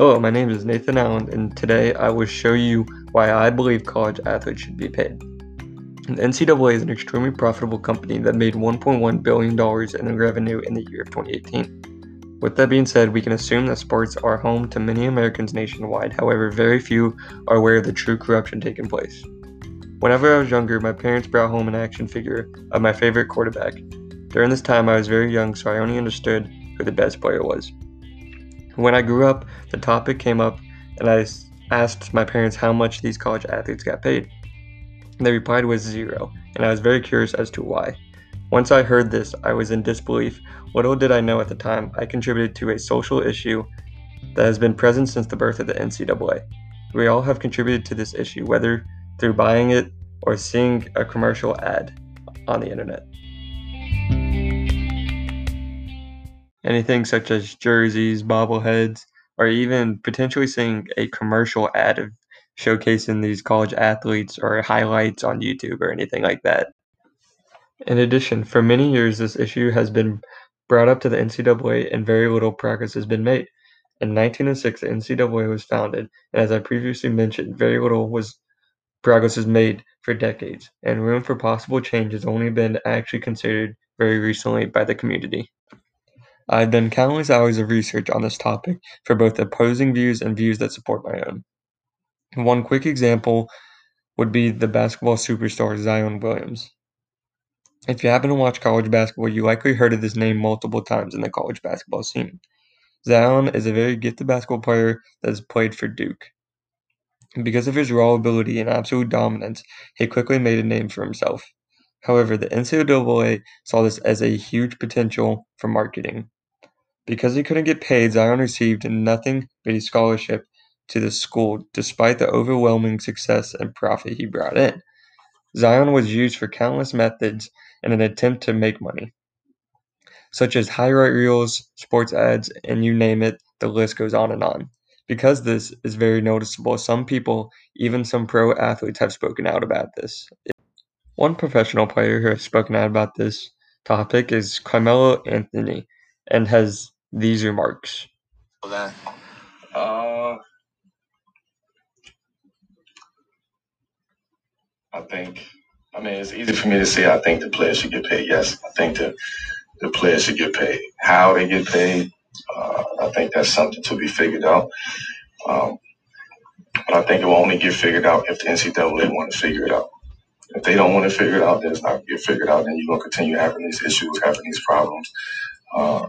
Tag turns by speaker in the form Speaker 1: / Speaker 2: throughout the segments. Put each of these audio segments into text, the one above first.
Speaker 1: Hello, my name is Nathan Allen, and today I will show you why I believe college athletes should be paid. The NCAA is an extremely profitable company that made $1.1 billion in revenue in the year of 2018. With that being said, we can assume that sports are home to many Americans nationwide, however, very few are aware of the true corruption taking place. Whenever I was younger, my parents brought home an action figure of my favorite quarterback. During this time, I was very young, so I only understood who the best player was. When I grew up, the topic came up, and I asked my parents how much these college athletes got paid. They replied was zero, and I was very curious as to why. Once I heard this, I was in disbelief. Little did I know at the time, I contributed to a social issue that has been present since the birth of the NCAA. We all have contributed to this issue, whether through buying it or seeing a commercial ad on the internet. Anything such as jerseys, bobbleheads, or even potentially seeing a commercial ad of showcasing these college athletes or highlights on YouTube or anything like that. In addition, for many years, this issue has been brought up to the NCAA and very little progress has been made. In 1906, the NCAA was founded, and as I previously mentioned, very little was progress was made for decades, and room for possible change has only been actually considered very recently by the community. I've done countless hours of research on this topic for both opposing views and views that support my own. One quick example would be the basketball superstar Zion Williams. If you happen to watch college basketball, you likely heard of this name multiple times in the college basketball scene. Zion is a very gifted basketball player that has played for Duke. Because of his raw ability and absolute dominance, he quickly made a name for himself. However, the NCAA saw this as a huge potential for marketing. Because he couldn't get paid, Zion received nothing but a scholarship to the school despite the overwhelming success and profit he brought in. Zion was used for countless methods in an attempt to make money, such as highlight reels, sports ads, and you name it, the list goes on and on. Because this is very noticeable, some people, even some pro athletes, have spoken out about this. One professional player who has spoken out about this topic is Carmelo Anthony and has these remarks.
Speaker 2: Uh, I think, I mean, it's easy for me to say I think the players should get paid. Yes, I think the, the players should get paid. How they get paid, uh, I think that's something to be figured out. Um, but I think it will only get figured out if the NCAA want to figure it out. If they don't want to figure it out, then it's not going to get figured out. Then you're going to continue having these issues, having these problems. Uh,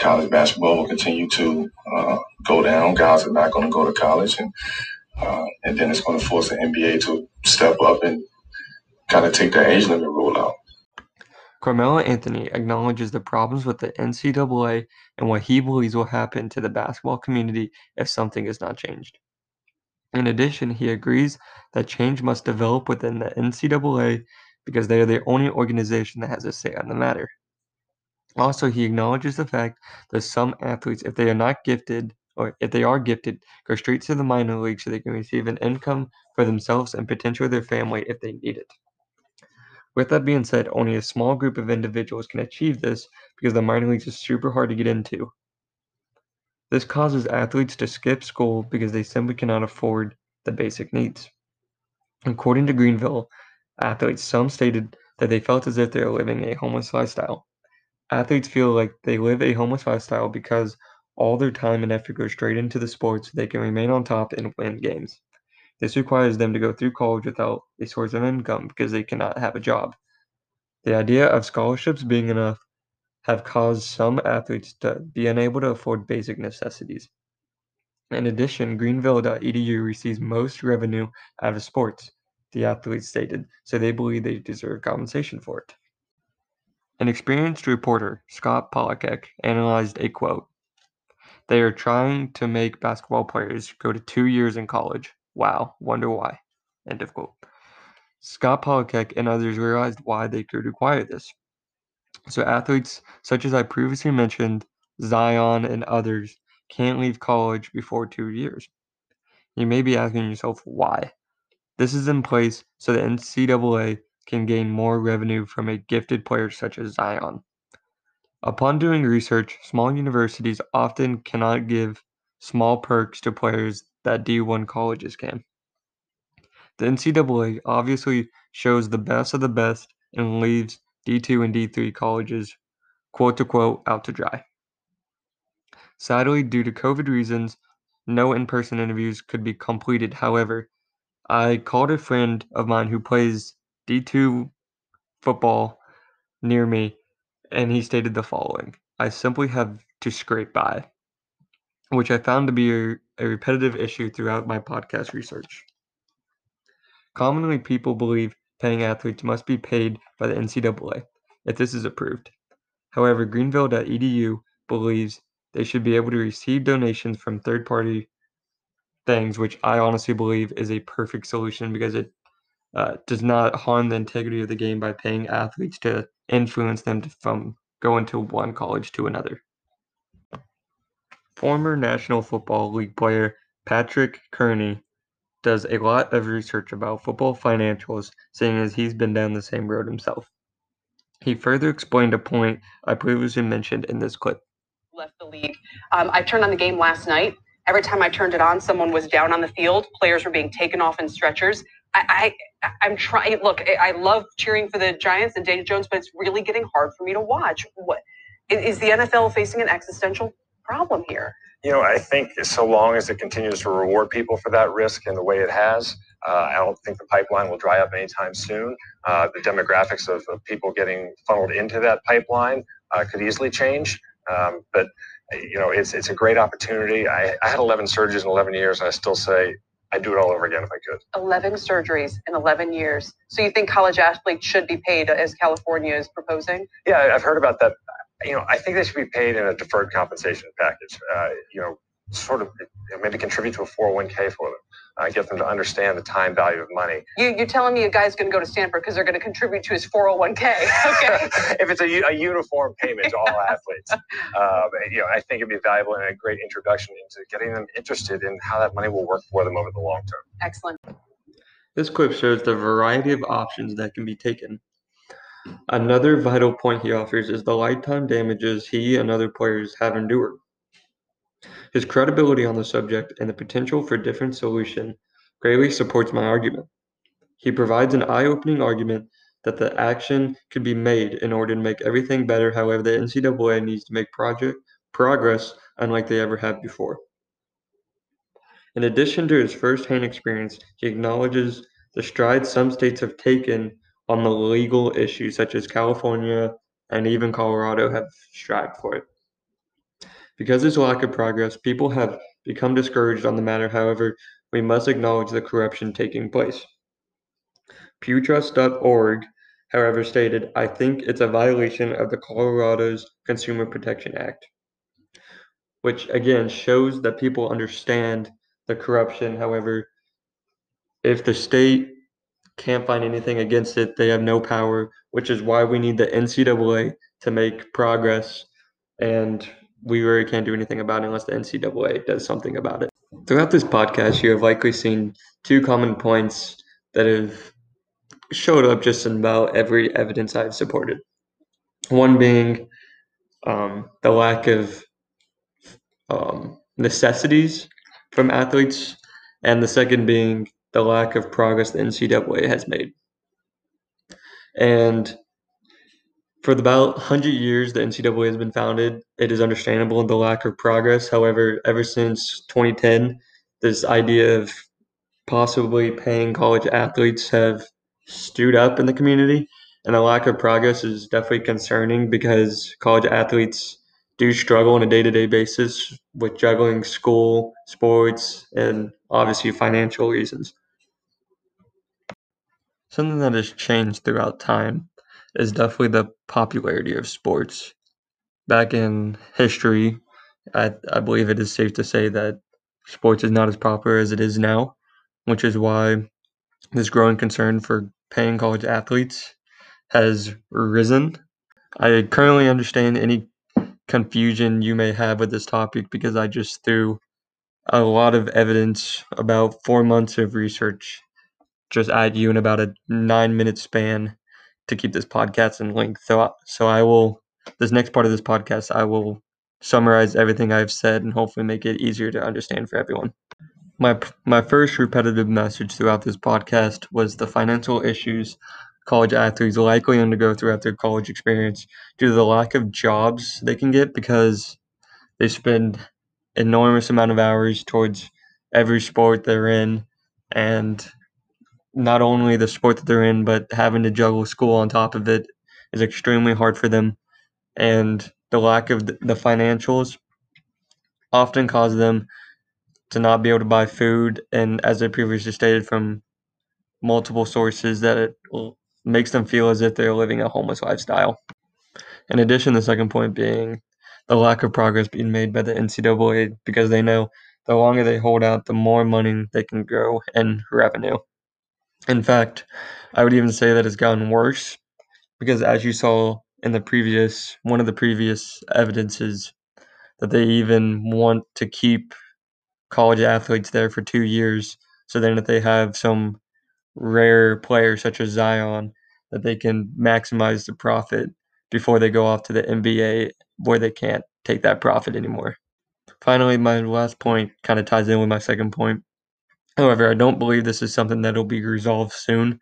Speaker 2: college basketball will continue to uh, go down. Guys are not going to go to college, and uh, and then it's going to force the NBA to step up and kind of take that age limit rule out.
Speaker 1: Carmelo Anthony acknowledges the problems with the NCAA and what he believes will happen to the basketball community if something is not changed. In addition, he agrees that change must develop within the NCAA because they are the only organization that has a say on the matter. Also, he acknowledges the fact that some athletes, if they are not gifted, or if they are gifted, go straight to the minor league so they can receive an income for themselves and potentially their family if they need it. With that being said, only a small group of individuals can achieve this because the minor leagues is super hard to get into. This causes athletes to skip school because they simply cannot afford the basic needs. According to Greenville athletes, some stated that they felt as if they were living a homeless lifestyle. Athletes feel like they live a homeless lifestyle because all their time and effort goes straight into the sport so they can remain on top and win games. This requires them to go through college without a source of income because they cannot have a job. The idea of scholarships being enough have caused some athletes to be unable to afford basic necessities. In addition, Greenville.edu receives most revenue out of sports, the athletes stated, so they believe they deserve compensation for it. An experienced reporter, Scott Polacek, analyzed a quote. They are trying to make basketball players go to two years in college. Wow, wonder why. End of quote. Scott Polacek and others realized why they could require this. So athletes such as I previously mentioned, Zion and others, can't leave college before two years. You may be asking yourself why. This is in place so the NCAA can gain more revenue from a gifted player such as Zion. Upon doing research, small universities often cannot give small perks to players that D1 colleges can. The NCAA obviously shows the best of the best and leaves D2 and D3 colleges, quote to quote, out to dry. Sadly, due to COVID reasons, no in person interviews could be completed. However, I called a friend of mine who plays D2 football near me, and he stated the following I simply have to scrape by, which I found to be a, a repetitive issue throughout my podcast research. Commonly, people believe paying athletes must be paid by the NCAA if this is approved. However, Greenville.edu believes they should be able to receive donations from third party things, which I honestly believe is a perfect solution because it uh, does not harm the integrity of the game by paying athletes to influence them to, from going to one college to another. Former National Football League player Patrick Kerney does a lot of research about football financials, seeing as he's been down the same road himself. He further explained a point I previously mentioned in this clip.
Speaker 3: Left the league. Um, I turned on the game last night. Every time I turned it on, someone was down on the field. Players were being taken off in stretchers. I, I I'm trying. Look, I love cheering for the Giants and Daniel Jones, but it's really getting hard for me to watch. What is the NFL facing an existential problem here?
Speaker 4: You know, I think so long as it continues to reward people for that risk in the way it has, uh, I don't think the pipeline will dry up anytime soon. Uh, the demographics of, of, people getting funneled into that pipeline uh, could easily change. Um, but you know, it's it's a great opportunity. I, I had 11 surgeries in 11 years, and I still say I'd do it all over again if I could.
Speaker 3: 11 surgeries in 11 years. So you think college athletes should be paid as California is proposing?
Speaker 4: Yeah, I've heard about that you know, I think they should be paid in a deferred compensation package. Uh, you know, sort of maybe contribute to a 401k for them. Uh, get them to understand the time value of money.
Speaker 3: You, you're telling me a guy's going to go to Stanford because they're going to contribute to his 401k. Okay.
Speaker 4: if it's a, a uniform payment to all athletes, uh, you know, I think it'd be valuable and a great introduction into getting them interested in how that money will work for them over the long term.
Speaker 3: Excellent.
Speaker 1: This clip shows the variety of options that can be taken Another vital point he offers is the lifetime damages he and other players have endured. His credibility on the subject and the potential for different solution greatly supports my argument. He provides an eye-opening argument that the action could be made in order to make everything better. However, the NCAA needs to make project progress unlike they ever have before. In addition to his first-hand experience, he acknowledges the strides some states have taken on the legal issues such as California and even Colorado have strived for it. Because a lack of progress, people have become discouraged on the matter. However, we must acknowledge the corruption taking place. PewTrust.org, however, stated, I think it's a violation of the Colorado's Consumer Protection Act, which again shows that people understand the corruption. However, if the state can't find anything against it. They have no power, which is why we need the NCAA to make progress. And we really can't do anything about it unless the NCAA does something about it. Throughout this podcast, you have likely seen two common points that have showed up just in about every evidence I've supported. One being um, the lack of um, necessities from athletes, and the second being the lack of progress the NCAA has made. And for about 100 years the NCAA has been founded, it is understandable the lack of progress. However, ever since 2010, this idea of possibly paying college athletes have stewed up in the community. And the lack of progress is definitely concerning because college athletes do struggle on a day to day basis with juggling school, sports, and obviously financial reasons. Something that has changed throughout time is definitely the popularity of sports. Back in history, I, I believe it is safe to say that sports is not as popular as it is now, which is why this growing concern for paying college athletes has risen. I currently understand any confusion you may have with this topic because I just threw a lot of evidence about four months of research just at you in about a nine minute span to keep this podcast in length. So, so I will this next part of this podcast I will summarize everything I've said and hopefully make it easier to understand for everyone. My, my first repetitive message throughout this podcast was the financial issues college athletes likely undergo throughout their college experience due to the lack of jobs they can get because they spend enormous amount of hours towards every sport they're in and not only the sport that they're in but having to juggle school on top of it is extremely hard for them and the lack of the financials often cause them to not be able to buy food and as I previously stated from multiple sources that it makes them feel as if they're living a homeless lifestyle. In addition, the second point being the lack of progress being made by the NCAA because they know the longer they hold out, the more money they can grow in revenue. In fact, I would even say that it's gotten worse because as you saw in the previous one of the previous evidences that they even want to keep college athletes there for two years so then if they have some rare player such as Zion that they can maximize the profit before they go off to the NBA where they can't take that profit anymore. Finally, my last point kind of ties in with my second point. However, I don't believe this is something that will be resolved soon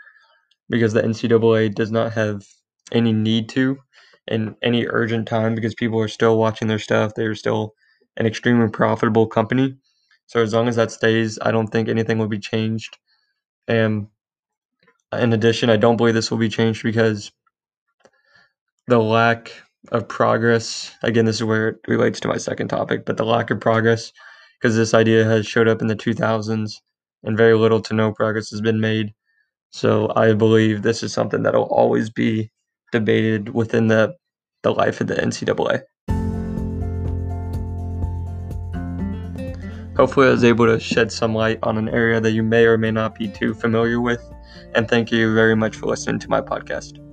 Speaker 1: because the NCAA does not have any need to in any urgent time because people are still watching their stuff. They're still an extremely profitable company. So as long as that stays, I don't think anything will be changed. And in addition, I don't believe this will be changed because the lack of progress, again, this is where it relates to my second topic, but the lack of progress, because this idea has showed up in the 2000s and very little to no progress has been made. So I believe this is something that will always be debated within the, the life of the NCAA. Hopefully, I was able to shed some light on an area that you may or may not be too familiar with. And thank you very much for listening to my podcast.